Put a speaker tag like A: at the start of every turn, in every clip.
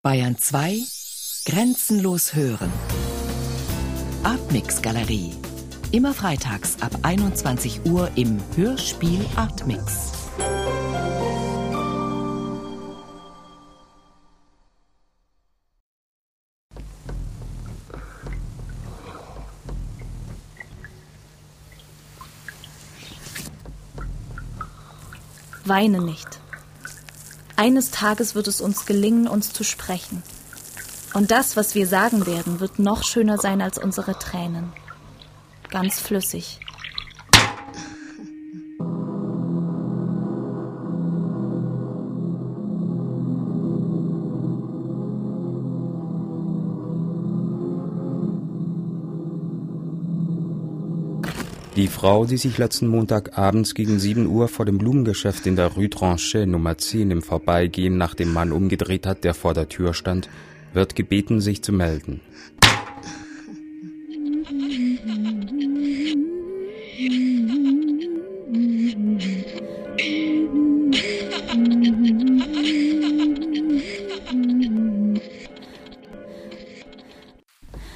A: Bayern 2 Grenzenlos hören. Artmix Galerie. Immer freitags ab 21 Uhr im Hörspiel Artmix.
B: Weine nicht. Eines Tages wird es uns gelingen, uns zu sprechen. Und das, was wir sagen werden, wird noch schöner sein als unsere Tränen. Ganz flüssig.
C: Die Frau, die sich letzten Montag abends gegen 7 Uhr vor dem Blumengeschäft in der Rue Tranchet Nummer 10 im Vorbeigehen nach dem Mann umgedreht hat, der vor der Tür stand, wird gebeten, sich zu melden.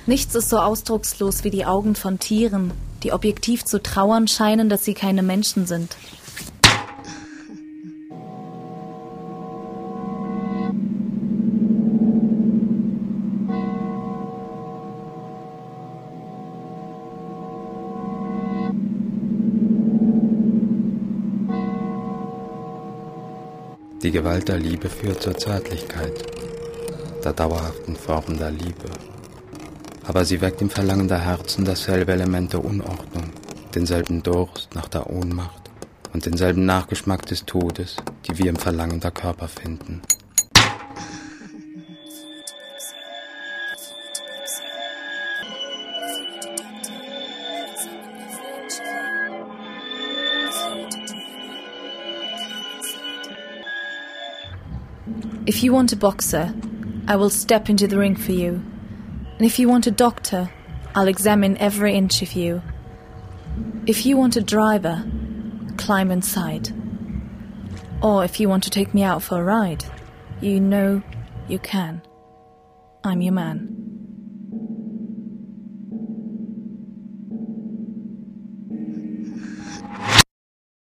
B: Nichts ist so ausdruckslos wie die Augen von Tieren, die objektiv zu trauern scheinen, dass sie keine Menschen sind.
C: Die Gewalt der Liebe führt zur Zärtlichkeit, der dauerhaften Form der Liebe. Aber sie weckt im Verlangen der Herzen dasselbe Element der Unordnung, denselben Durst nach der Ohnmacht und denselben Nachgeschmack des Todes, die wir im Verlangen der Körper finden.
B: If you want a boxer, I will step into the ring for you. And if you want a doctor, I'll examine every inch of you. If you want a driver, climb inside. Or if you want to take me out for a ride, you know you can. I'm your man.